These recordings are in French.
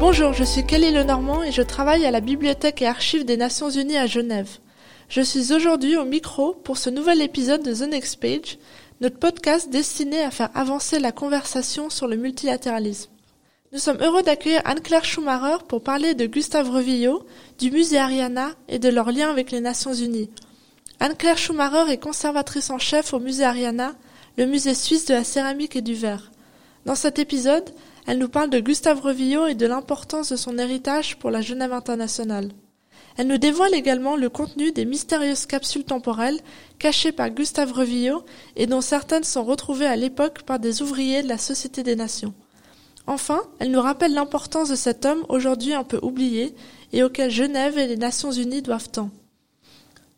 Bonjour, je suis Kelly Lenormand et je travaille à la Bibliothèque et Archives des Nations Unies à Genève. Je suis aujourd'hui au micro pour ce nouvel épisode de The Next Page, notre podcast destiné à faire avancer la conversation sur le multilatéralisme. Nous sommes heureux d'accueillir Anne-Claire Schumacher pour parler de Gustave Revillot, du musée Ariana et de leur lien avec les Nations Unies. Anne-Claire Schumacher est conservatrice en chef au musée Ariana, le musée suisse de la céramique et du verre. Dans cet épisode, elle nous parle de Gustave Revillot et de l'importance de son héritage pour la Genève internationale. Elle nous dévoile également le contenu des mystérieuses capsules temporelles cachées par Gustave Revillot et dont certaines sont retrouvées à l'époque par des ouvriers de la Société des Nations. Enfin, elle nous rappelle l'importance de cet homme aujourd'hui un peu oublié et auquel Genève et les Nations Unies doivent tant.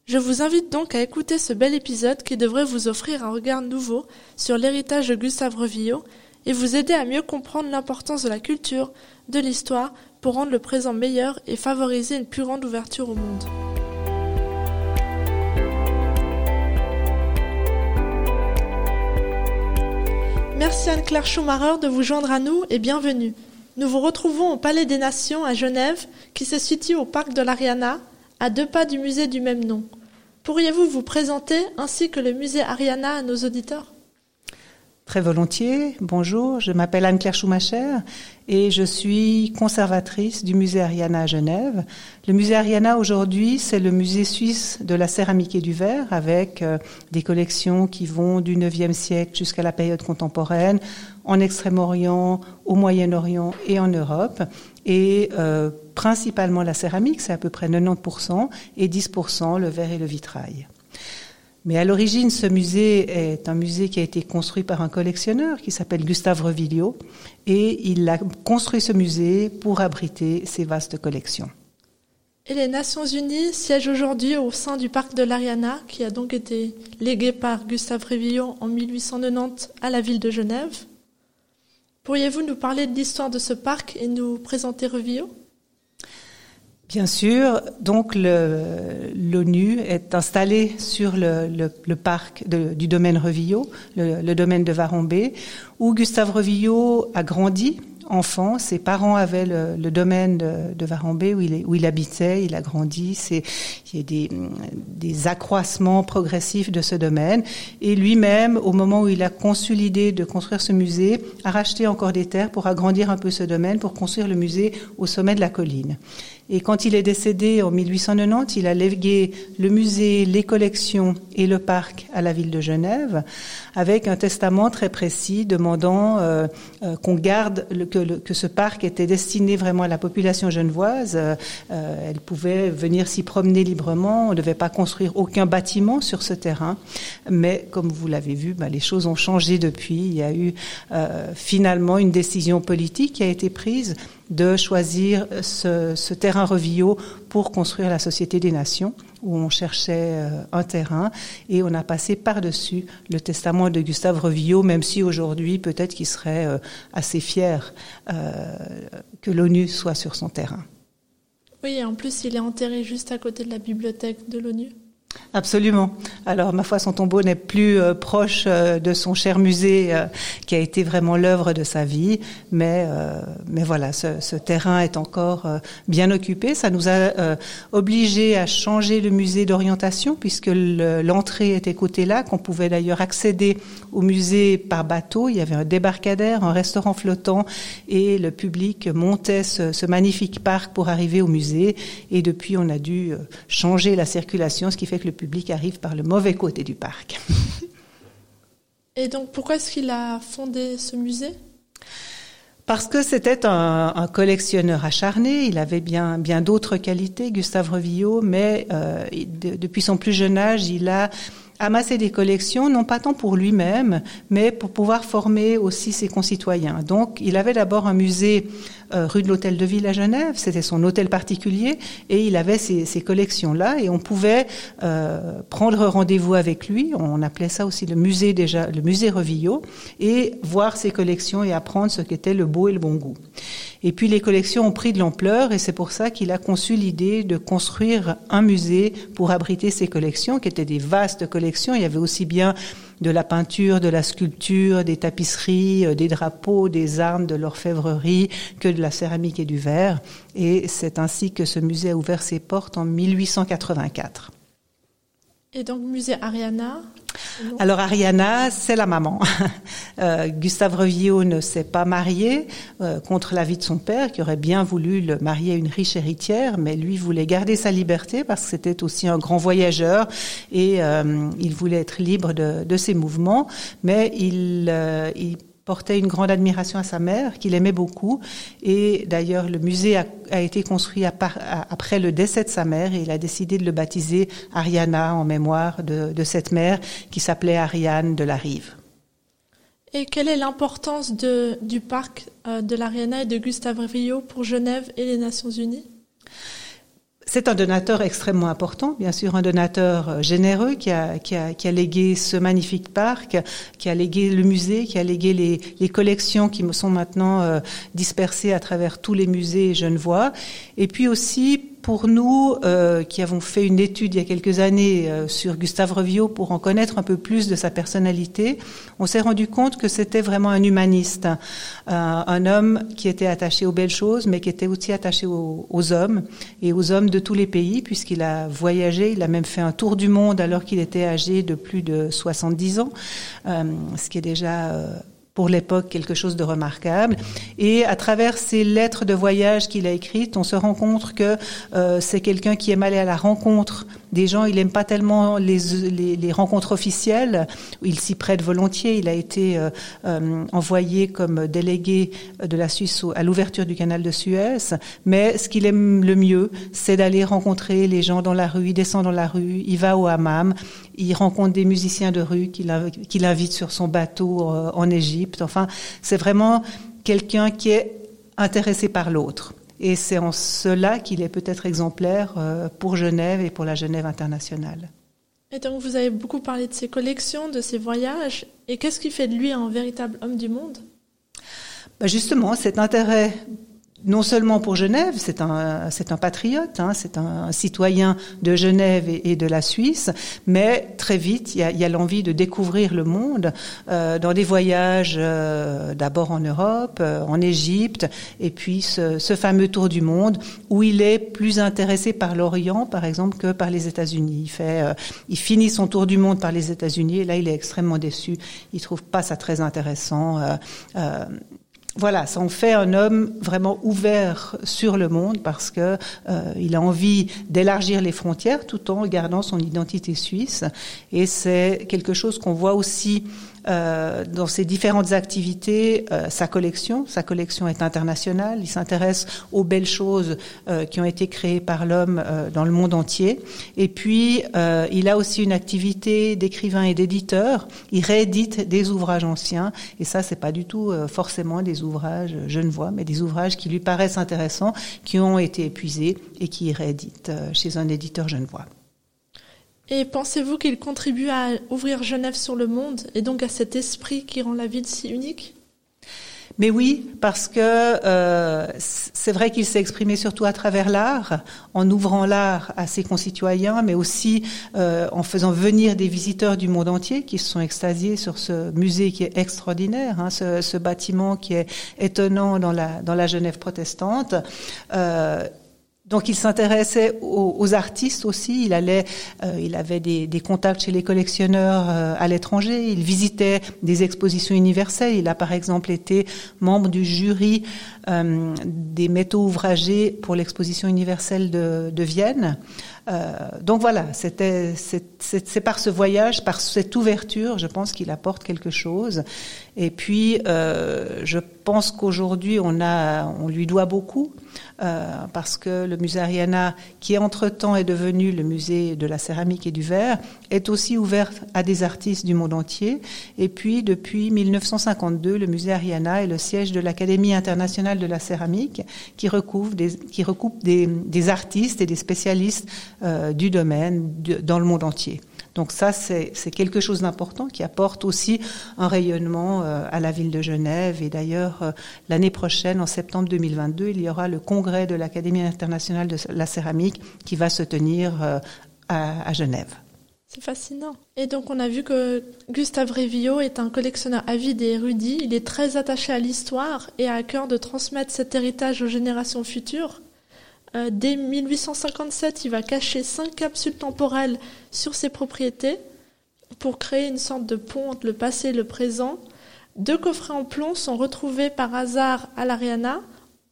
Je vous invite donc à écouter ce bel épisode qui devrait vous offrir un regard nouveau sur l'héritage de Gustave Revillot et vous aider à mieux comprendre l'importance de la culture, de l'histoire, pour rendre le présent meilleur et favoriser une plus grande ouverture au monde. Merci Anne-Claire Schumacher de vous joindre à nous et bienvenue. Nous vous retrouvons au Palais des Nations à Genève, qui se situe au parc de l'Ariana, à deux pas du musée du même nom. Pourriez-vous vous présenter ainsi que le musée Ariana à nos auditeurs? Très volontiers. Bonjour, je m'appelle Anne-Claire Schumacher et je suis conservatrice du musée Ariana à Genève. Le musée Ariana aujourd'hui, c'est le musée suisse de la céramique et du verre avec euh, des collections qui vont du 9e siècle jusqu'à la période contemporaine en Extrême-Orient, au Moyen-Orient et en Europe. Et euh, principalement la céramique, c'est à peu près 90%, et 10% le verre et le vitrail. Mais à l'origine, ce musée est un musée qui a été construit par un collectionneur qui s'appelle Gustave Revillot et il a construit ce musée pour abriter ses vastes collections. Et les Nations Unies siègent aujourd'hui au sein du parc de l'Ariana, qui a donc été légué par Gustave Revillot en 1890 à la ville de Genève. Pourriez-vous nous parler de l'histoire de ce parc et nous présenter Revillot Bien sûr, donc l'ONU est installée sur le, le, parc de, du domaine Revillot, le, le, domaine de Varambé, où Gustave Revillot a grandi enfant. Ses parents avaient le, le domaine de, de Varambé où il, où il habitait, il a grandi. C'est, il y a des, des accroissements progressifs de ce domaine. Et lui-même, au moment où il a conçu l'idée de construire ce musée, a racheté encore des terres pour agrandir un peu ce domaine, pour construire le musée au sommet de la colline. Et quand il est décédé en 1890, il a légué le musée, les collections et le parc à la ville de Genève, avec un testament très précis demandant euh, euh, qu'on garde le, que, ce parc était destiné vraiment à la population genevoise. Euh, elle pouvait venir s'y promener librement. On ne devait pas construire aucun bâtiment sur ce terrain. Mais comme vous l'avez vu, bah, les choses ont changé depuis. Il y a eu finalement une décision politique qui a été prise de choisir ce, terrain Revillot pour construire la Société des Nations, où on cherchait euh, un terrain et on a passé par-dessus le testament de Gustave Revillot, même si aujourd'hui peut-être qu'il serait euh, assez fier euh, que l'ONU soit sur son terrain. Oui, en plus il est enterré juste à côté de la bibliothèque de l'ONU. Absolument. Alors, ma foi, son tombeau n'est plus euh, proche euh, de son cher musée, euh, qui a été vraiment l'œuvre de sa vie, mais mais voilà, ce, ce, terrain est encore bien occupé. Ça nous a obligés à changer le musée d'orientation, puisque l'entrée était côté là, qu'on pouvait d'ailleurs accéder au musée par bateau. Il y avait un débarcadère, un restaurant flottant, et le public montait ce, ce magnifique parc pour arriver au musée. Et depuis, on a dû changer la circulation, ce qui fait que le public arrive par le mauvais côté du parc. Et donc pourquoi est-ce qu'il a fondé ce musée? Parce que c'était un, un, collectionneur acharné, il avait bien bien d'autres qualités, Gustave Revillot, mais euh, de, depuis son plus jeune âge, il a amassé des collections, non pas tant pour lui-même, mais pour pouvoir former aussi ses concitoyens. Donc, il avait d'abord un musée euh, rue de l'Hôtel de Ville à Genève, c'était son hôtel particulier, et il avait ces, collections-là, et on pouvait euh, prendre rendez-vous avec lui, on appelait ça aussi le musée déjà, le musée Revillot, et voir ses collections et apprendre ce qu'était le beau et le bon goût. Et puis les collections ont pris de l'ampleur et c'est pour ça qu'il a conçu l'idée de construire un musée pour abriter ces collections, qui étaient des vastes collections. Il y avait aussi bien de la peinture, de la sculpture, des tapisseries, des drapeaux, des armes, de l'orfèvrerie, que de la céramique et du verre. Et c'est ainsi que ce musée a ouvert ses portes en 1884. Et donc musée Ariana alors Ariana, c'est la maman. Euh, Gustave Revillot ne s'est pas marié euh, contre l'avis de son père, qui aurait bien voulu le marier à une riche héritière, mais lui voulait garder sa liberté parce que c'était aussi un grand voyageur et euh, il voulait être libre de, de ses mouvements. Mais il, il portait une grande admiration à sa mère, qu'il aimait beaucoup. Et d'ailleurs, le musée a, été construit après le décès de sa mère et il a décidé de le baptiser Ariana en mémoire de, cette mère qui s'appelait Ariane de la Rive. Et quelle est l'importance du parc euh, de l'Ariana et de Gustave Rio pour Genève et les Nations Unies? C'est un donateur extrêmement important, bien sûr, un donateur euh, généreux qui a, qui a, qui a légué ce magnifique parc, qui a légué le musée, qui a légué les, les collections qui me sont maintenant euh, dispersées à travers tous les musées genevois. Et puis aussi pour nous, euh, qui avons fait une étude il y a quelques années euh, sur Gustave Revio pour en connaître un peu plus de sa personnalité, on s'est rendu compte que c'était vraiment un humaniste, un homme qui était attaché aux belles choses, mais qui était aussi attaché aux, hommes et aux hommes de tous les pays, puisqu'il a voyagé, il a même fait un tour du monde alors qu'il était âgé de plus de 70 ans, euh, ce qui est déjà pour l'époque quelque chose de remarquable. Et à travers ces lettres de voyage qu'il a écrites, on se rend compte que euh, c'est quelqu'un qui aime aller à la rencontre des gens. Il n'aime pas tellement les, les, les, rencontres officielles. Il s'y prête volontiers. Il a été euh, euh, envoyé comme délégué de la Suisse à l'ouverture du canal de Suez. Mais ce qu'il aime le mieux, c'est d'aller rencontrer les gens dans la rue. Il descend dans la rue, il va au hammam, il rencontre des musiciens de rue qu'il invite sur son bateau euh, en Égypte. Enfin, c'est vraiment quelqu'un qui est intéressé par l'autre. Et c'est en cela qu'il est peut-être exemplaire euh, pour Genève et pour la Genève internationale. Et donc vous avez beaucoup parlé de ses collections, de ses voyages. Et qu'est-ce qui fait de lui un véritable homme du monde? Ben Justement, cet intérêt non seulement pour Genève, c'est un, c'est un patriote, hein, c'est un, citoyen de Genève et, de la Suisse, mais très vite, il y a, y a l'envie de découvrir le monde euh, dans des voyages euh, d'abord en Europe, euh, en Égypte, et puis ce, ce, fameux tour du monde où il est plus intéressé par l'Orient, par exemple, que par les États-Unis. Il fait, euh, il finit son tour du monde par les États-Unis, et là, il est extrêmement déçu. Il trouve pas ça très intéressant voilà, ça en fait un homme vraiment ouvert sur le monde parce que euh, il a envie d'élargir les frontières tout en gardant son identité suisse. Et c'est quelque chose qu'on voit aussi euh, dans ses différentes activités euh, sa collection. Sa collection est internationale. Il s'intéresse aux belles choses euh, qui ont été créées par l'homme dans le monde entier. Et puis, il a aussi une activité d'écrivain et d'éditeur. Il réédite des ouvrages anciens. Et ça, c'est pas du tout forcément des ouvrages genevois, mais des ouvrages qui lui paraissent intéressants, qui ont été épuisés et qui réédite chez un éditeur genevois. Et pensez-vous qu'il contribue à ouvrir Genève sur le monde et donc à cet esprit qui rend la ville si unique? Mais oui, parce que euh, c'est vrai qu'il s'est exprimé surtout à travers l'art, en ouvrant l'art à ses concitoyens, mais aussi euh, en faisant venir des visiteurs du monde entier qui se sont extasiés sur ce musée qui est extraordinaire, hein, ce, bâtiment qui est étonnant dans la, dans la Genève protestante. Euh, donc il s'intéressait aux, artistes aussi. Il allait, euh, il avait des, contacts chez les collectionneurs euh, à l'étranger. Il visitait des expositions universelles. Il a par exemple été membre du jury euh, des métaux ouvragés pour l'exposition universelle de Vienne. Euh, donc voilà, c'est par ce voyage, par cette ouverture, je pense qu'il apporte quelque chose. Et puis, euh, je pense qu'aujourd'hui, on lui doit beaucoup euh, parce que le musée Ariana, qui entre-temps est devenu le musée de la céramique et du verre, est aussi ouvert à des artistes du monde entier. Et puis, depuis 1952, le musée Ariana est le siège de l'Académie internationale de la céramique, qui recouvre qui recoupe des artistes et des spécialistes euh, du domaine dans le monde entier. Donc ça, c'est quelque chose d'important qui apporte aussi un rayonnement euh, à la ville de Genève. Et d'ailleurs, euh, l'année prochaine, en septembre 2022, il y aura le congrès de l'Académie internationale de la céramique qui va se tenir à, à Genève. C'est fascinant. Et donc on a vu que Gustave Révillot est un collectionneur avide et érudit. Il est très attaché à l'histoire et a à cœur de transmettre cet héritage aux générations futures. Euh, dès 1857, il va cacher cinq capsules temporelles sur ses propriétés pour créer une sorte de pont entre le passé et le présent. Deux coffrets en plomb sont retrouvés par hasard à l'Ariana,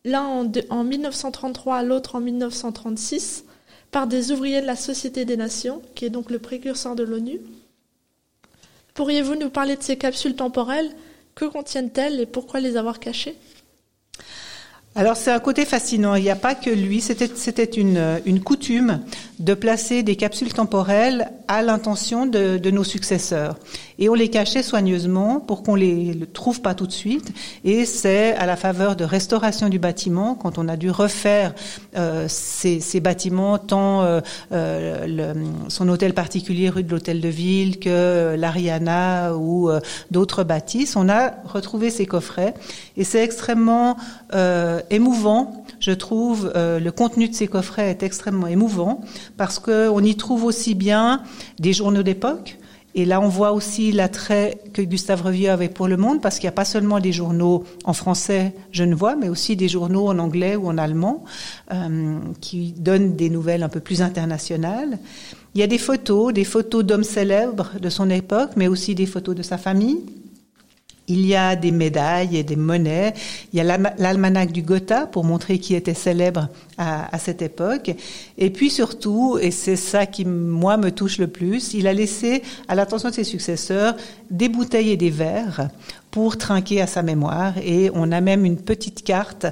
l'un en, en 1933, l'autre en 1936 par des ouvriers de la Société des Nations, qui est donc le précurseur de l'ONU. Pourriez-vous nous parler de ces capsules temporelles? Que contiennent-elles et pourquoi les avoir cachées? Alors c'est un côté fascinant. Il n'y a pas que lui. C'était une, une coutume de placer des capsules temporelles à l'intention de, de, nos successeurs. Et on les cachait soigneusement pour qu'on les trouve pas tout de suite. Et c'est à la faveur de restauration du bâtiment, quand on a dû refaire euh, ces, ces, bâtiments, tant euh, euh, le, son hôtel particulier rue de l'Hôtel de Ville que l'Ariana ou euh, d'autres bâtisses, on a retrouvé ces coffrets. Et c'est extrêmement euh, émouvant, je trouve. le contenu de ces coffrets est extrêmement émouvant parce qu'on y trouve aussi bien des journaux d'époque. Et là, on voit aussi l'attrait que Gustave Revieux avait pour le monde, parce qu'il n'y a pas seulement des journaux en français genevois, mais aussi des journaux en anglais ou en allemand, euh, qui donnent des nouvelles un peu plus internationales. Il y a des photos, des photos d'hommes célèbres de son époque, mais aussi des photos de sa famille. Il y a des médailles et des monnaies. Il y a l'almanach du Gotha pour montrer qui était célèbre à, à, cette époque. Et puis surtout, et c'est ça qui moi me touche le plus, il a laissé à l'attention de ses successeurs des bouteilles et des verres pour trinquer à sa mémoire. Et on a même une petite carte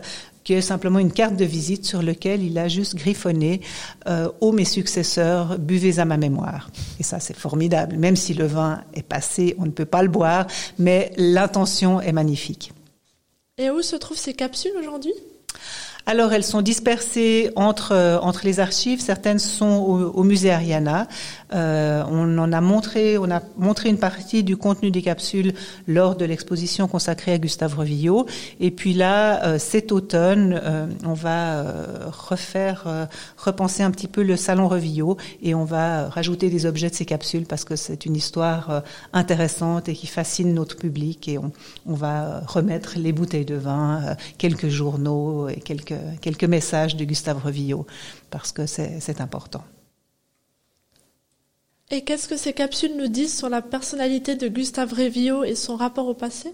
qui est simplement une carte de visite sur laquelle il a juste griffonné euh, ô mes successeurs, buvez à ma mémoire. Et ça, c'est formidable. Même si le vin est passé, on ne peut pas le boire, mais l'intention est magnifique. Et où se trouvent ces capsules aujourd'hui? Alors, elles sont dispersées entre euh, entre les archives. Certaines sont au, au musée Ariana. Euh, on en a montré, on a montré une partie du contenu des capsules lors de l'exposition consacrée à Gustave Revillot. Et puis là, euh, cet automne, euh, on va euh, refaire, repenser un petit peu le salon Revillot et on va rajouter des objets de ces capsules parce que c'est une histoire intéressante et qui fascine notre public. Et on, va remettre les bouteilles de vin, quelques journaux et quelques quelques, messages de Gustave Revillot, parce que c'est important. Et qu'est-ce que ces capsules nous disent sur la personnalité de Gustave Revillot et son rapport au passé?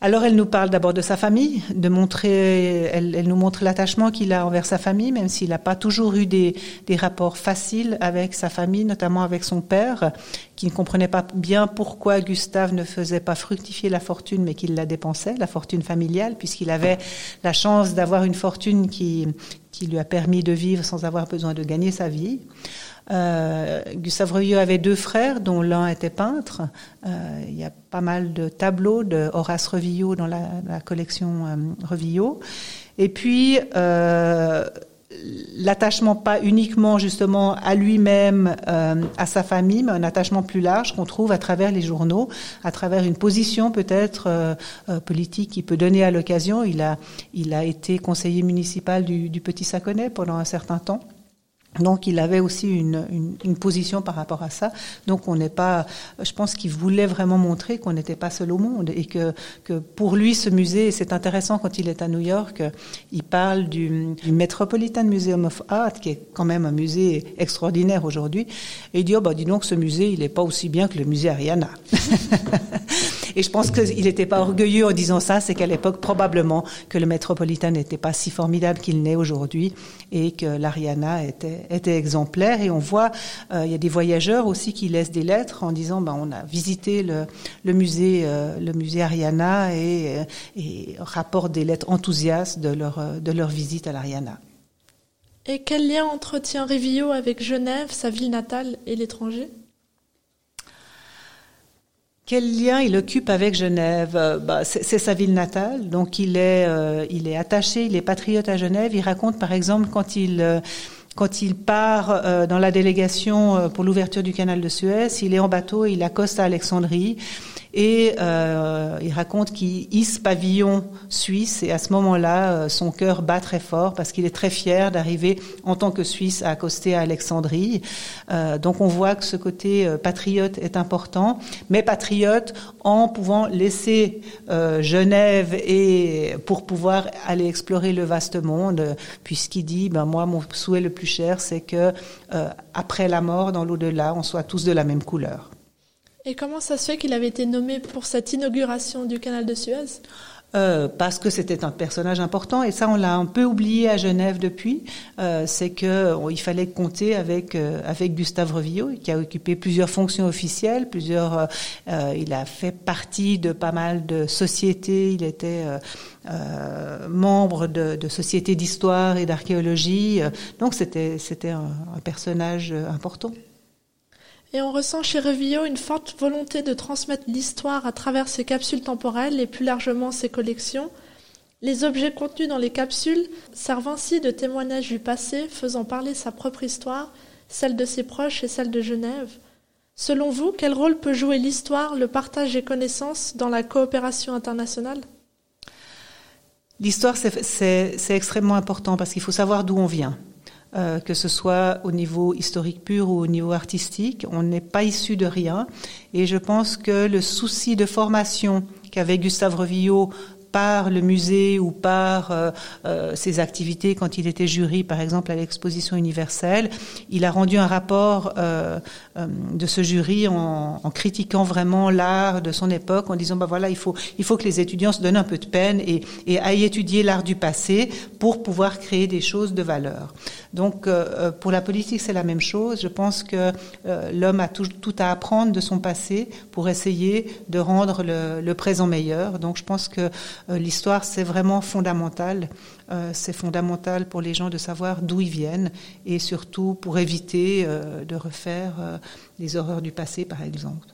Alors elle nous parle d'abord de sa famille, de montrer, elle, elle nous montre l'attachement qu'il a envers sa famille, même s'il n'a pas toujours eu des, des, rapports faciles avec sa famille, notamment avec son père, qui ne comprenait pas bien pourquoi Gustave ne faisait pas fructifier la fortune, mais qu'il la dépensait, la fortune familiale, puisqu'il avait la chance d'avoir une fortune qui, qui lui a permis de vivre sans avoir besoin de gagner sa vie. Euh, Gustave Reuilleux avait deux frères, dont l'un était peintre. Euh, il y a pas mal de tableaux de Horace Revillot dans la, collection euh, Revillot. Et puis, euh, l'attachement pas uniquement justement à lui-même, euh, à sa famille, mais un attachement plus large qu'on trouve à travers les journaux, à travers une position peut-être politique qui peut donner à l'occasion. Il a, il a été conseiller municipal du, du Petit Saconnet pendant un certain temps. Donc il avait aussi une, une, une, position par rapport à ça. Donc on n'est pas, je pense qu'il voulait vraiment montrer qu'on n'était pas seul au monde et que, que pour lui ce musée, c'est intéressant quand il est à New York, il parle du, du, Metropolitan Museum of Art qui est quand même un musée extraordinaire aujourd'hui. Et il dit oh bah dis donc ce musée il n'est pas aussi bien que le musée Ariana. Et je pense qu'il n'était pas orgueilleux en disant ça, c'est qu'à l'époque, probablement, que le métropolitain n'était pas si formidable qu'il n'est aujourd'hui et que l'Ariana était, exemplaire. Et on voit, euh, il y a des voyageurs aussi qui laissent des lettres en disant, ben, on a visité le, musée, euh, le musée Ariana et, euh, et rapportent des lettres enthousiastes de leur, de leur visite à l'Ariana. Et quel lien entretient Révillot avec Genève, sa ville natale, et l'étranger? Quel lien il occupe avec Genève? Euh, bah, C'est sa ville natale, donc il est, euh, il est attaché, il est patriote à Genève. Il raconte par exemple quand il, euh, quand il part dans la délégation pour l'ouverture du canal de Suez, il est en bateau, il accoste à Alexandrie et euh, il raconte qu'il hisse pavillon suisse et à ce moment-là, euh, son cœur bat très fort parce qu'il est très fier d'arriver en tant que Suisse à accoster à Alexandrie. Euh, donc on voit que ce côté patriote est important, mais patriote en pouvant laisser Genève et pour pouvoir aller explorer le vaste monde, puisqu'il dit, ben moi mon souhait le plus cher, c'est que après la mort, dans l'au-delà, on soit tous de la même couleur. Et comment ça se fait qu'il avait été nommé pour cette inauguration du canal de Suez? Euh, parce que c'était un personnage important et ça on l'a un peu oublié à Genève depuis. Euh, c'est que il fallait compter avec euh, avec Gustave Revillot qui a occupé plusieurs fonctions officielles, plusieurs. il a fait partie de pas mal de sociétés. Il était membre de, de sociétés d'histoire et d'archéologie. Donc c'était c'était un personnage important. Et on ressent chez Revillot une forte volonté de transmettre l'histoire à travers ses capsules temporelles et plus largement ses collections. Les objets contenus dans les capsules servent ainsi de témoignage du passé, faisant parler sa propre histoire, celle de ses proches et celle de Genève. Selon vous, quel rôle peut jouer l'histoire, le partage des connaissances dans la coopération internationale? L'histoire, c'est extrêmement important parce qu'il faut savoir d'où on vient. Euh, que ce soit au niveau historique pur ou au niveau artistique. On n'est pas issu de rien. Et je pense que le souci de formation qu'avait Gustave Revillot par le musée ou par euh, euh, ses activités quand il était jury, par exemple à l'exposition universelle. Il a rendu un rapport euh, de ce jury en, en critiquant vraiment l'art de son époque, en disant bah voilà il faut il faut que les étudiants se donnent un peu de peine et, et aillent étudier l'art du passé pour pouvoir créer des choses de valeur. Donc pour la politique c'est la même chose. Je pense que l'homme a tout, tout, à apprendre de son passé pour essayer de rendre le, le présent meilleur. Donc je pense que euh, l'histoire, c'est vraiment fondamental. Euh, c'est fondamental pour les gens de savoir d'où ils viennent et surtout pour éviter euh, de refaire les horreurs du passé, par exemple.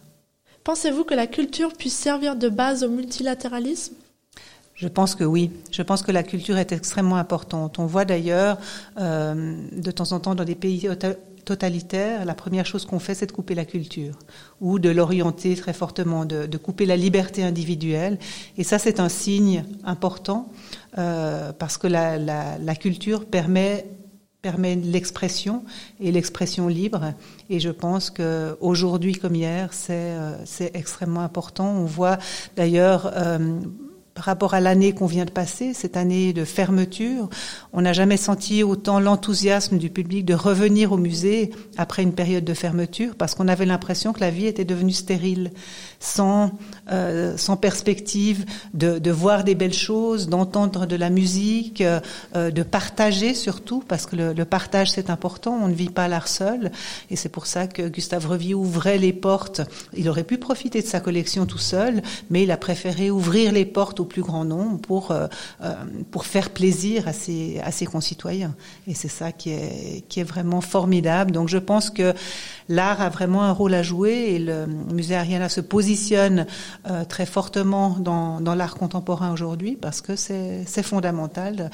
Pensez-vous que la culture puisse servir de base au multilatéralisme? Je pense que oui. Je pense que la culture est extrêmement importante. On voit d'ailleurs de temps en temps dans des pays totalitaire, la première chose qu'on fait, c'est de couper la culture ou de l'orienter très fortement, de, couper la liberté individuelle. Et ça, c'est un signe important euh, parce que la, culture permet permet l'expression et l'expression libre. Et je pense que aujourd'hui comme hier, c'est euh, extrêmement important. On voit d'ailleurs euh, par rapport à l'année qu'on vient de passer, cette année de fermeture, on n'a jamais senti autant l'enthousiasme du public de revenir au musée après une période de fermeture, parce qu'on avait l'impression que la vie était devenue stérile, sans, euh, sans perspective de, de, voir des belles choses, d'entendre de la musique, euh, de partager surtout, parce que le, partage c'est important, on ne vit pas l'art seul, et c'est pour ça que Gustave Revy ouvrait les portes. Il aurait pu profiter de sa collection tout seul, mais il a préféré ouvrir les portes au plus grand nombre pour, euh, euh, pour faire plaisir à ses, à ses concitoyens. Et c'est ça qui est, qui est vraiment formidable. Donc je pense que l'art a vraiment un rôle à jouer et le musée Ariana se positionne euh, très fortement dans, dans l'art contemporain aujourd'hui parce que c'est fondamental.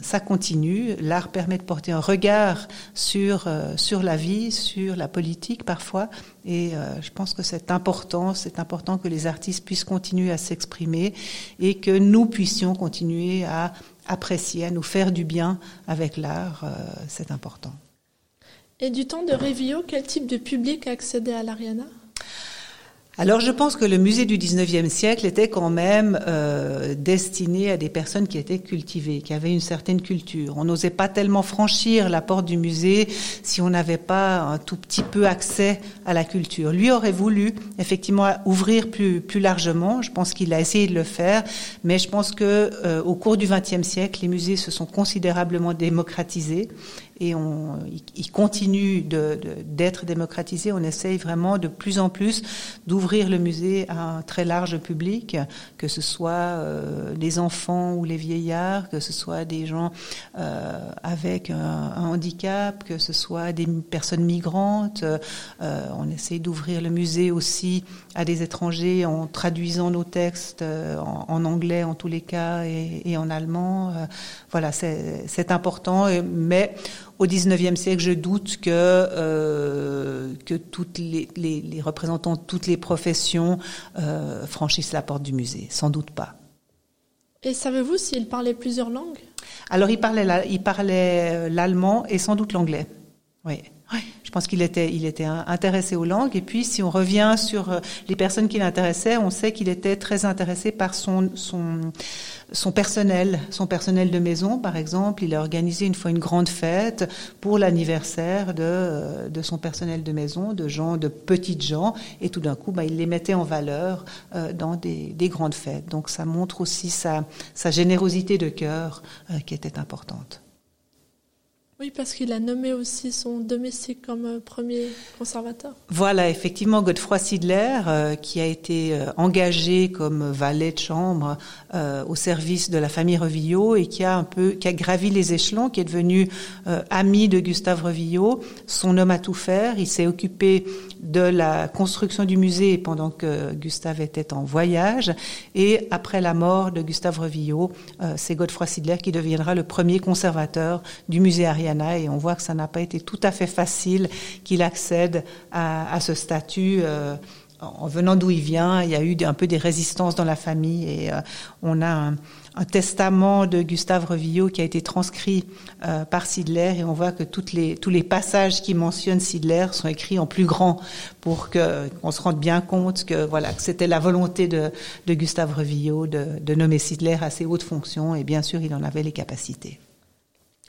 ça continue. L'art permet de porter un regard sur, sur la vie, sur la politique parfois. Et je pense que c'est important, c'est important que les artistes puissent continuer à s'exprimer et que nous puissions continuer à apprécier, à nous faire du bien avec l'art. Euh, c'est important. Et du temps de Révio, quel type de public accédait à l'Ariana? Alors je pense que le musée du 19e siècle était quand même euh, destiné à des personnes qui étaient cultivées, qui avaient une certaine culture. On n'osait pas tellement franchir la porte du musée si on n'avait pas un tout petit peu accès à la culture. Lui aurait voulu effectivement ouvrir plus, plus largement. Je pense qu'il a essayé de le faire, mais je pense que euh, au cours du 20e siècle, les musées se sont considérablement démocratisés et on, il continue d'être de, démocratisé. On essaye vraiment de plus en plus d'ouvrir le musée à un très large public, que ce soit euh, les enfants ou les vieillards, que ce soit des gens euh, avec un, un, handicap, que ce soit des personnes migrantes. Euh, on essaye d'ouvrir le musée aussi à des étrangers en traduisant nos textes euh, en, en anglais en tous les cas et, et en allemand. Euh, voilà, c'est important, mais au XIXe siècle, je doute que euh, que toutes les, les, les, représentants de toutes les professions euh, franchissent la porte du musée. Sans doute pas. Et savez-vous s'il parlait plusieurs langues? Alors, il parlait, il parlait l'allemand et sans doute l'anglais. Oui. Oui, je pense qu'il était, il était intéressé aux langues. Et puis, si on revient sur euh, les personnes qui l'intéressaient, on sait qu'il était très intéressé par son, son, son personnel, son personnel de maison, par exemple. Il a organisé une fois une grande fête pour l'anniversaire de, euh, de son personnel de maison, de gens, de petites gens. Et tout d'un coup, bah, il les mettait en valeur euh, dans des, des, grandes fêtes. Donc, ça montre aussi sa, sa générosité de cœur qui était importante. Oui, parce qu'il a nommé aussi son domestique comme euh, premier conservateur. Voilà, effectivement, Godefroy Sidler, euh, qui a été euh, engagé comme valet de chambre au service de la famille Revillot et qui a un peu, gravi les échelons, qui est devenu ami de Gustave Revillot, son homme à tout faire. Il s'est occupé de la construction du musée pendant que Gustave était en voyage. Et après la mort de Gustave Revillot, c'est Godefroy Sidler qui deviendra le premier conservateur du musée Et on voit que ça n'a pas été tout à fait facile qu'il accède à, ce statut. Euh, en venant d'où il vient, il y a eu un peu des résistances dans la famille et euh, on a un, testament de Gustave Revillot qui a été transcrit euh, par Sidler et on voit que tous les passages qui mentionnent Sidler sont écrits en plus grand pour qu'on se rende bien compte que voilà que c'était la volonté de, Gustave Revillot de, de nommer Sidler à ses hautes fonctions et bien sûr il en avait les capacités.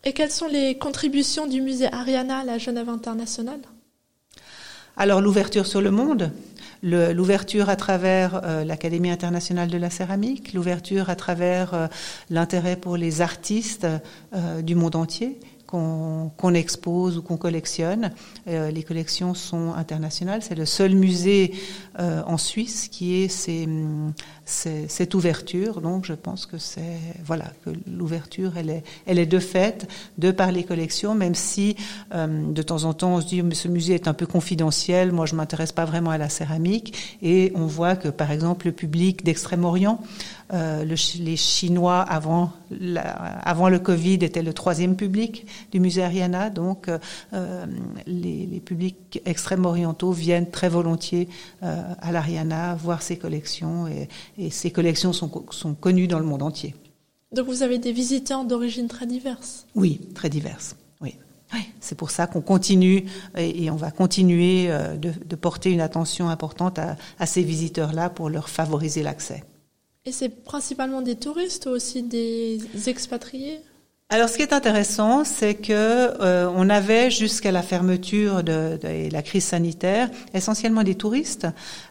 Et quelles sont les contributions du musée Ariana à la Genève internationale? Alors l'ouverture sur le monde, l'ouverture à travers euh, l'Académie internationale de la céramique, l'ouverture à travers euh, l'intérêt pour les artistes euh, du monde entier qu'on expose ou qu'on collectionne. Les collections sont internationales. C'est le seul musée en Suisse qui ait ces, cette ouverture. Donc, je pense que c'est voilà que l'ouverture, elle est, elle est de fait de par les collections, même si euh, de temps en temps on se dit mais ce musée est un peu confidentiel. Moi, je m'intéresse pas vraiment à la céramique. Et on voit que par exemple le public d'Extrême-Orient euh, le, les Chinois, avant, avant le Covid, étaient le troisième public du musée Ariana. Donc, euh, les, publics extrême-orientaux viennent très volontiers à l'Ariana voir ces collections. Et, et ces collections sont, sont connues dans le monde entier. Donc, vous avez des visiteurs d'origine très diverses Oui, très diverses. Oui. C'est pour ça qu'on continue et, on va continuer de, de, porter une attention importante à, à ces visiteurs-là pour leur favoriser l'accès. Et c'est principalement des touristes ou aussi des expatriés? Alors, ce qui est intéressant, c'est que euh, on avait jusqu'à la fermeture de, de, la crise sanitaire essentiellement des touristes.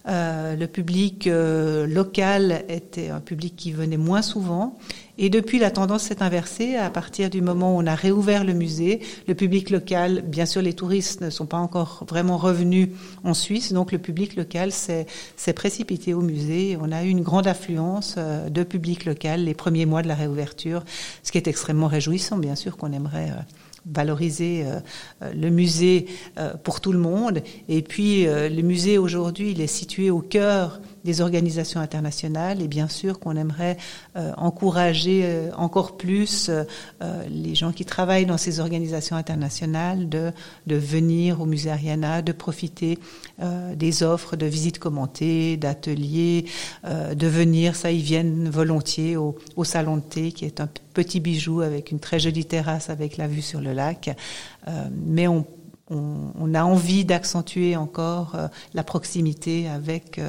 Euh, le public euh, local était un public qui venait moins souvent, et depuis, la tendance s'est inversée. À partir du moment où on a réouvert le musée, le public local, bien sûr, les touristes ne sont pas encore vraiment revenus en Suisse, donc le public local s'est précipité au musée. On a eu une grande affluence euh, de public local les premiers mois de la réouverture, ce qui est extrêmement réjouissant. Bien sûr qu'on aimerait euh, valoriser euh, le musée pour tout le monde. Et puis, le musée aujourd'hui, il est situé au cœur des organisations internationales et bien sûr qu'on aimerait euh, encourager euh, encore plus euh, les gens qui travaillent dans ces organisations internationales de, de venir au musée Ariana, de profiter des offres de visites commentées, d'ateliers, de venir, ça ils viennent volontiers au, au, salon de thé qui est un petit bijou avec une très jolie terrasse avec la vue sur le lac, mais on on, on, a envie d'accentuer encore la proximité avec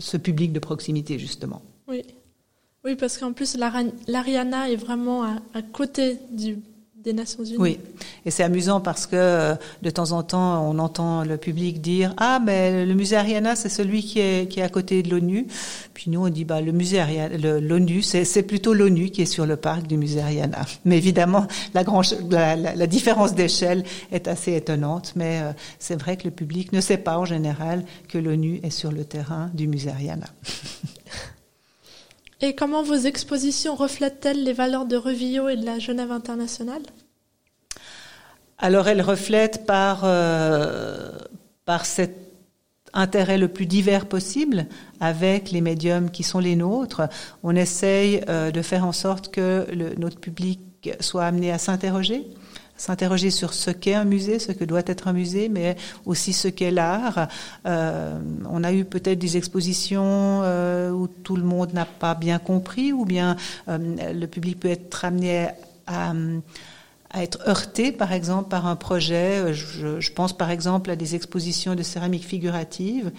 ce public de proximité, justement. Oui, oui parce qu'en plus, l'Ariana est vraiment à, à côté du Oui, et c'est amusant parce que euh, de temps en temps, on entend le public dire ah mais le musée Ariana c'est celui qui est qui est à côté de l'ONU. Puis nous on dit bah le musée l'ONU c'est plutôt l'ONU qui est sur le parc du musée Ariana. Mais évidemment la grande la, la, différence d'échelle est assez étonnante, mais euh, c'est vrai que le public ne sait pas en général que l'ONU est sur le terrain du musée Ariana. Et comment vos expositions reflètent-elles les valeurs de Revillot et de la Genève internationale? Alors elles reflètent par, euh, par cet intérêt le plus divers possible avec les médiums qui sont les nôtres. On essaye euh, de faire en sorte que notre public soit amené à s'interroger, s'interroger sur ce qu'est un musée, ce que doit être un musée, mais aussi ce qu'est l'art. Euh, on a eu peut-être des expositions euh, où tout le monde n'a pas bien compris, ou bien euh, le public peut être amené à, être heurté, par exemple, par un projet. Je, pense par exemple à des expositions de céramique figurative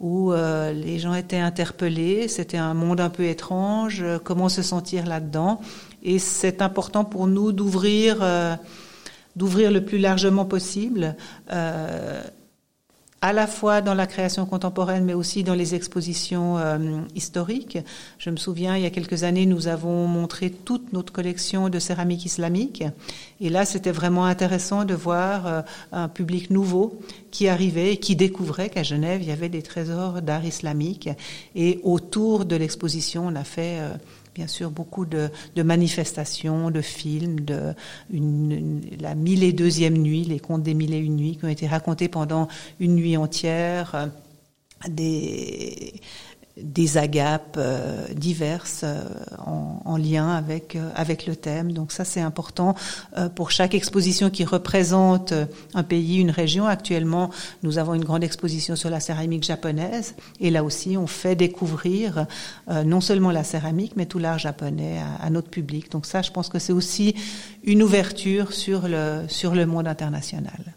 où les gens étaient interpellés, c'était un monde un peu étrange, comment se sentir là-dedans? Et c'est important pour nous d'ouvrir d'ouvrir le plus largement possible, euh, à la fois dans la création contemporaine, mais aussi dans les expositions euh, historiques. Je me souviens, il y a quelques années, nous avons montré toute notre collection de céramique islamique. Et là, c'était vraiment intéressant de voir euh, un public nouveau qui arrivait et qui découvrait qu'à Genève, il y avait des trésors d'art islamique. Et autour de l'exposition, on a fait bien sûr beaucoup de, manifestations, de films, de la mille et deuxième nuit, les contes des mille et une nuits qui ont été racontés pendant une nuit entière, euh, des agapes euh, diverses euh, en, en, lien avec euh, avec le thème. Donc ça c'est important pour chaque exposition qui représente un pays, une région. Actuellement, nous avons une grande exposition sur la céramique japonaise et là aussi on fait découvrir non seulement la céramique mais tout l'art japonais à, à, notre public. Donc ça, je pense que c'est aussi une ouverture sur le sur le monde international.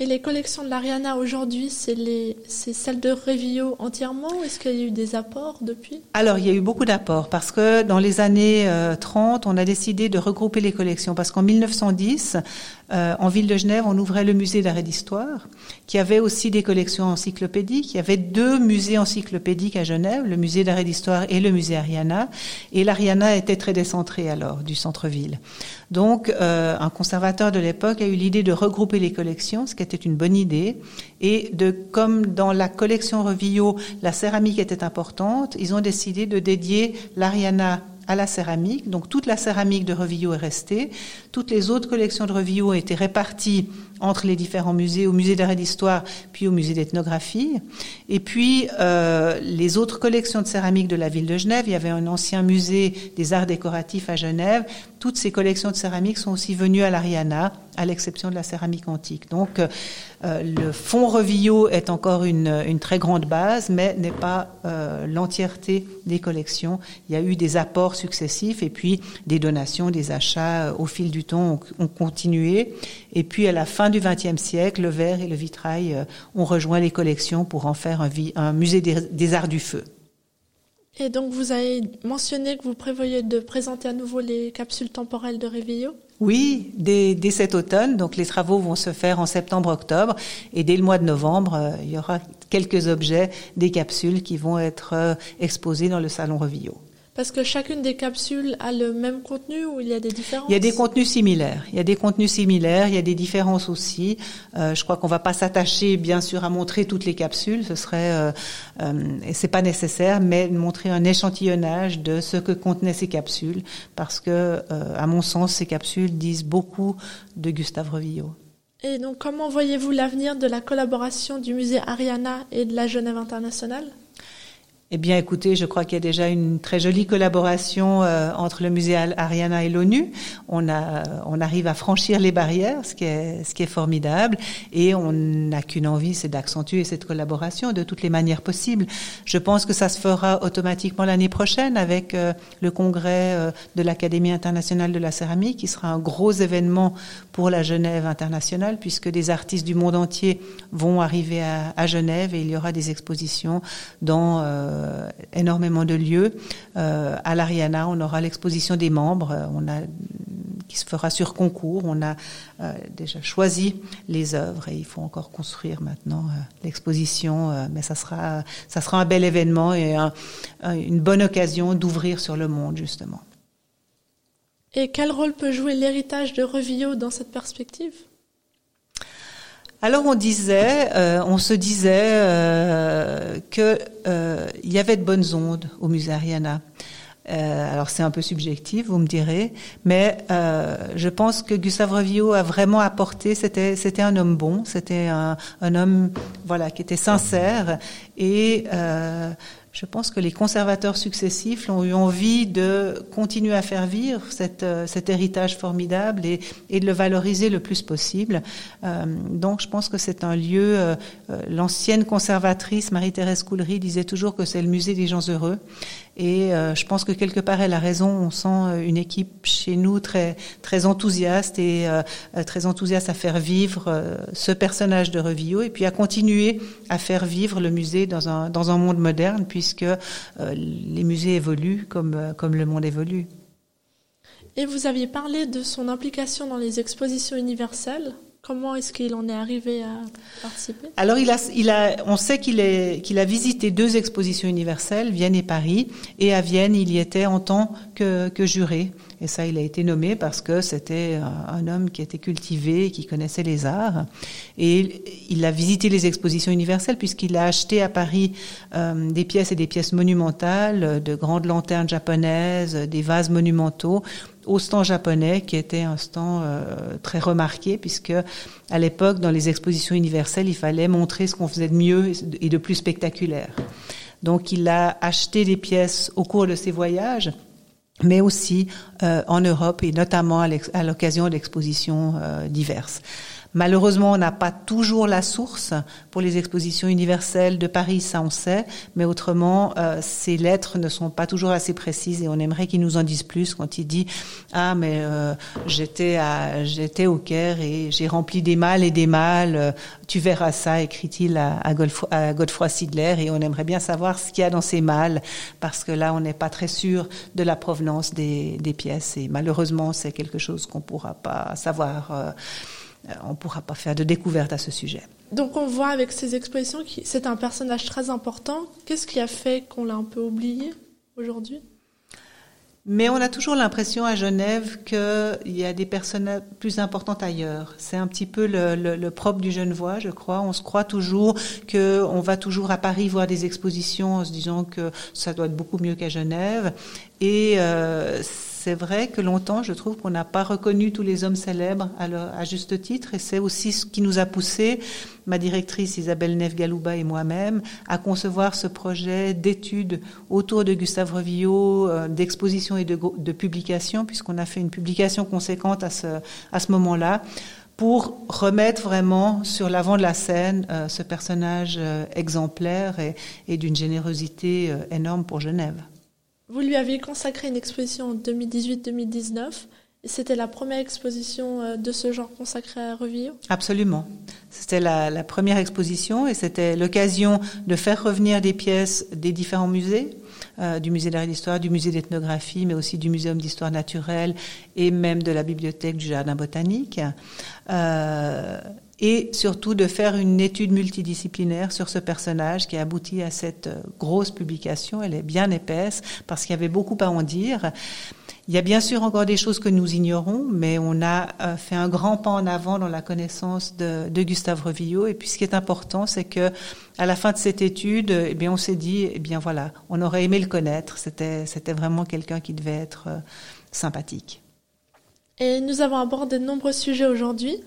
Et les collections de l'Ariana aujourd'hui, c'est les, c'est celles de Revio entièrement est-ce qu'il y a eu des apports depuis? Alors, il y a eu beaucoup d'apports parce que dans les années 30, euh, on a décidé de regrouper les collections parce qu'en 1910, euh, en ville de Genève, on ouvrait le musée d'art et d'histoire qui avait aussi des collections encyclopédiques. Il y avait deux musées encyclopédiques à Genève, le musée d'art et d'histoire et le musée Ariana. Et l'Ariana était très décentré alors du centre-ville. Donc, euh, un conservateur de l'époque a eu l'idée de regrouper les collections, ce qui était une bonne idée. Et de, comme dans la collection Revillot, la céramique était importante, ils ont décidé de dédier l'Ariana à la céramique. Donc toute la céramique de Revillot est restée. Toutes les autres collections de Revillot ont été réparties entre les différents musées, au musée d'art et d'histoire, puis au musée d'ethnographie. Et puis euh, les autres collections de céramique de la ville de Genève, il y avait un ancien musée des arts décoratifs à Genève. Toutes ces collections de céramique sont aussi venues à l'Ariana, à l'exception de la céramique antique. Donc euh, le fonds Revillot est encore une, une, très grande base, mais n'est pas euh, l'entièreté des collections. Il y a eu des apports successifs et puis des donations, des achats au fil du temps ont, ont continué. Et puis à la fin du XXe siècle, le verre et le vitrail euh, ont rejoint les collections pour en faire un, musée des, arts du feu. Et donc vous avez mentionné que vous prévoyez de présenter à nouveau les capsules temporelles de Réveillot? Oui, dès, cet automne. Donc les travaux vont se faire en septembre-octobre et dès le mois de novembre, euh, il y aura quelques objets, des capsules qui vont être euh, exposés dans le salon Revillot. Parce que chacune des capsules a le même contenu ou il y a des différences Il y a des contenus similaires. Il y a des contenus similaires, il y a des différences aussi. Euh, je crois qu'on va pas s'attacher, bien sûr, à montrer toutes les capsules. Ce serait, euh, euh, c'est pas nécessaire, mais montrer un échantillonnage de ce que contenaient ces capsules, parce que, à mon sens, ces capsules disent beaucoup de Gustave Revillot. Et donc, comment voyez-vous l'avenir de la collaboration du musée Ariana et de la Genève internationale? Eh bien, écoutez, je crois qu'il y a déjà une très jolie collaboration euh, entre le musée Ariana et l'ONU. On a, on arrive à franchir les barrières, ce qui est, ce qui est formidable, et on n'a qu'une envie, c'est d'accentuer cette collaboration de toutes les manières possibles. Je pense que ça se fera automatiquement l'année prochaine avec euh, le congrès euh, de l'Académie internationale de la céramique, qui sera un gros événement pour la Genève internationale, puisque des artistes du monde entier vont arriver à, à Genève et il y aura des expositions dans euh, énormément de lieux. Euh, à l'Ariana, on aura l'exposition des membres, euh, on a qui se fera sur concours. On a déjà choisi les œuvres et il faut encore construire maintenant l'exposition, mais ça sera ça sera un bel événement et une bonne occasion d'ouvrir sur le monde justement. Et quel rôle peut jouer l'héritage de Revillot dans cette perspective? Alors on disait, euh, on se disait euh, que euh, il y avait de bonnes ondes au musée Ariana. Euh, alors c'est un peu subjectif, vous me direz, mais euh, je pense que Gustave Revillot a vraiment apporté. C'était c'était un homme bon, c'était un, un, homme voilà qui était sincère et je pense que les conservateurs successifs ont eu envie de continuer à faire vivre euh, cet héritage formidable et, de le valoriser le plus possible. Euh, donc je pense que c'est un lieu, euh, l'ancienne conservatrice Marie-Thérèse Coulery disait toujours que c'est le musée des gens heureux. Et euh, je pense que quelque part elle a raison. On sent une équipe chez nous très très enthousiaste et très enthousiaste à faire vivre ce personnage de Revillot et puis à continuer à faire vivre le musée dans un dans un monde moderne puisque euh, les musées évoluent comme, euh, comme le monde évolue. Et vous aviez parlé de son implication dans les expositions universelles. Comment est-ce qu'il en est arrivé à participer? Alors, il a, on sait qu'il, a visité deux expositions universelles, Vienne et Paris, et à Vienne, il y était en tant que, juré. Et ça, il a été nommé parce que c'était un homme qui était cultivé, qui connaissait les arts. Et il a visité les expositions universelles puisqu'il a acheté à Paris euh, des pièces et des pièces monumentales, de grandes lanternes japonaises, des vases monumentaux au stand japonais, qui était un stand euh, très remarqué, puisque à l'époque, dans les expositions universelles, il fallait montrer ce qu'on faisait de mieux et de plus spectaculaire. Donc, il a acheté des pièces au cours de ses voyages mais aussi euh, en Europe et notamment à l'occasion d'expositions euh, diverses. Malheureusement, on n'a pas toujours la source pour les expositions universelles de Paris, ça on sait, mais autrement, euh, ces lettres ne sont pas toujours assez précises et on aimerait qu'ils nous en disent plus quand il dit ah mais euh, j'étais à j'étais au Caire et j'ai rempli des malles et des euh, tu verras ça, écrit-il à, à, à, Godefroy Sidler. Et on aimerait bien savoir ce qu'il y a dans ces malles parce que là on n'est pas très sûr de la provenance des, des pièces. Et malheureusement c'est quelque chose qu'on pourra pas savoir euh, on ne pourra pas faire de découverte à ce sujet. Donc on voit avec ces expositions que c'est un personnage très important. Qu'est-ce qui a fait qu'on l'a un peu oublié aujourd'hui? Mais on a toujours l'impression à Genève qu'il y a des personnes plus importantes ailleurs. C'est un petit peu le, le, le, propre du Genevois, je crois. On se croit toujours qu'on va toujours à Paris voir des expositions en se disant que ça doit être beaucoup mieux qu'à Genève. Et euh, c'est vrai que longtemps, je trouve qu'on n'a pas reconnu tous les hommes célèbres à, juste titre, et c'est aussi ce qui nous a poussé, ma directrice Isabelle Neve-Galouba et moi-même, à concevoir ce projet d'études autour de Gustave Revillot, euh, d'exposition et de, publication, puisqu'on a fait une publication conséquente à ce, moment-là pour remettre vraiment sur l'avant de la scène euh, ce personnage euh, exemplaire et, d'une générosité énorme pour Genève. Vous lui aviez consacré une exposition en 2018-2019. C'était la première exposition euh, de ce genre consacrée à Revillot Absolument. C'était la, première exposition et c'était l'occasion de faire revenir des pièces des différents musées, euh, du musée d'art d'histoire, du musée d'ethnographie, mais aussi du muséum d'histoire naturelle et même de la bibliothèque du jardin botanique. Euh, et surtout de faire une étude multidisciplinaire sur ce personnage qui a abouti à cette grosse publication. Elle est bien épaisse parce qu'il y avait beaucoup à en dire. Il y a bien sûr encore des choses que nous ignorons, mais on a euh, fait un grand pas en avant dans la connaissance de, de Gustave Revillot. Et puis, ce qui est important, c'est que à la fin de cette étude, eh bien, on s'est dit, eh bien voilà, on aurait aimé le connaître. C'était, c'était vraiment quelqu'un qui devait être euh, sympathique. Et nous avons abordé de nombreux sujets aujourd'hui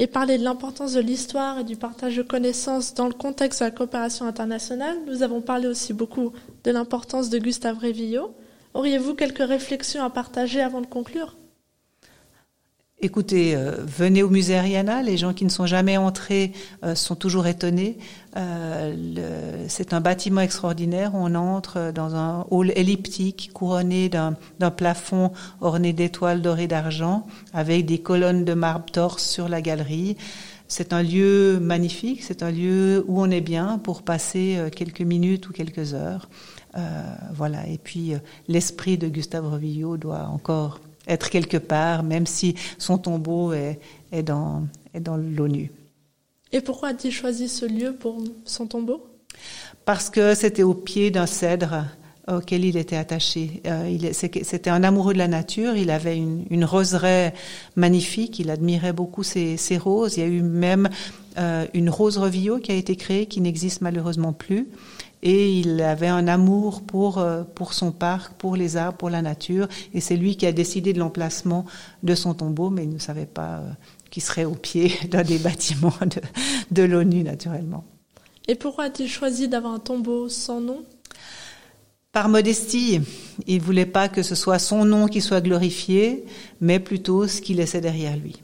et parler de l'importance de l'histoire et du partage de connaissances dans le contexte de la coopération internationale. Nous avons parlé aussi beaucoup de l'importance de Gustave Révillot. Auriez-vous quelques réflexions à partager avant de conclure? Écoutez, euh, venez au musée Ariana. Les gens qui ne sont jamais entrés euh, sont toujours étonnés. Euh, c'est un bâtiment extraordinaire. On entre dans un hall elliptique couronné d'un plafond orné d'étoiles dorées d'argent, avec des colonnes de marbre torse sur la galerie. C'est un lieu magnifique. C'est un lieu où on est bien pour passer euh, quelques minutes ou quelques heures. Euh, voilà. Et puis l'esprit de Gustave Revillot doit encore être quelque part, même si son tombeau est, est dans, est dans l'ONU. Et pourquoi a-t-il choisi ce lieu pour son tombeau? Parce que c'était au pied d'un cèdre auquel il était attaché. Euh, c'était un amoureux de la nature, il avait une, une roseraie magnifique, il admirait beaucoup ces, roses. Il y a eu même euh, une rose revillot qui a été créée, qui n'existe malheureusement plus et il avait un amour pour euh, pour son parc, pour les arbres, pour la nature, et c'est lui qui a décidé de l'emplacement de son tombeau, mais il ne savait pas euh, qu'il serait au pied d'un des bâtiments de, de l'ONU naturellement. Et pourquoi a-t-il choisi d'avoir un tombeau sans nom? Par modestie. Il voulait pas que ce soit son nom qui soit glorifié, mais plutôt ce qu'il laissait derrière lui.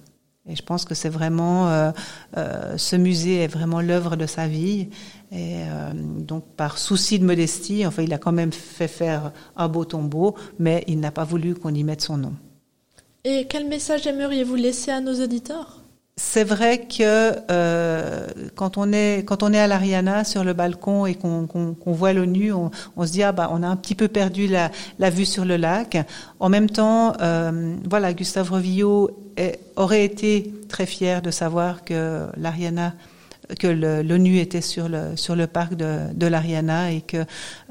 Et je pense que c'est vraiment euh, euh, ce musée est vraiment l'œuvre de sa vie. Et euh, donc par souci de modestie, enfin il a quand même fait faire un beau tombeau, mais il n'a pas voulu qu'on y mette son nom. Et quel message aimeriez-vous laisser à nos auditeurs? C'est vrai que euh, quand on est quand on est à l'Ariana sur le balcon et qu'on voit l'ONU, on, on, se dit ah bah on a un petit peu perdu la, la vue sur le lac. En même temps, euh, voilà, Gustave Revillot aurait été très fier de savoir que l'Ariana que l'ONU était sur le sur le parc de, de l'Ariana et que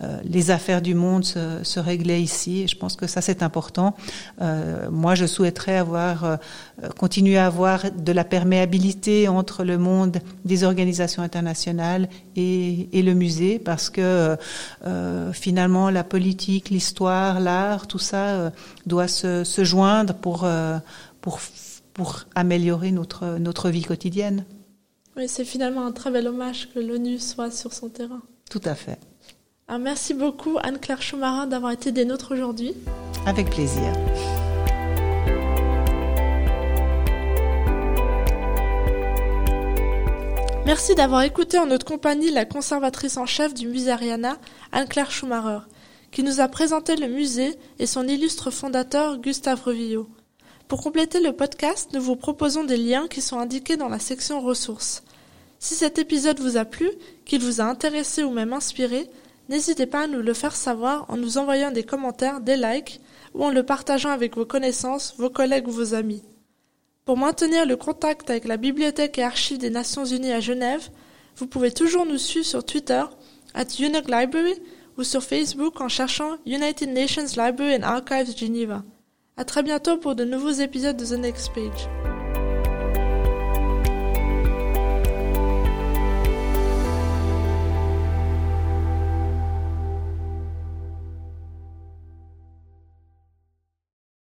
euh, les affaires du monde se, réglaient ici. Je pense que ça c'est important. Euh, moi, je souhaiterais avoir euh, continuer à avoir de la perméabilité entre le monde des organisations internationales et, et le musée, parce que finalement la politique, l'histoire, l'art, tout ça doit se, se joindre pour pour pour améliorer notre notre vie quotidienne. Oui, c'est finalement un très bel hommage que l'ONU soit sur son terrain. Tout à fait. Alors, merci beaucoup Anne-Claire Schumarin d'avoir été des nôtres aujourd'hui. Avec plaisir. Merci d'avoir écouté en notre compagnie la conservatrice en chef du musée Ariana, Anne-Claire Schumacher, qui nous a présenté le musée et son illustre fondateur Gustave Revillot. Pour compléter le podcast, nous vous proposons des liens qui sont indiqués dans la section ressources. Si cet épisode vous a plu, qu'il vous a intéressé ou même inspiré, n'hésitez pas à nous le faire savoir en nous envoyant des commentaires, des likes ou en le partageant avec vos connaissances, vos collègues ou vos amis. Pour maintenir le contact avec la Bibliothèque et Archives des Nations Unies à Genève, vous pouvez toujours nous suivre sur Twitter, at UNOG Library, ou sur Facebook en cherchant United Nations Library and Archives Geneva. À très bientôt pour de nouveaux épisodes de The Next Page.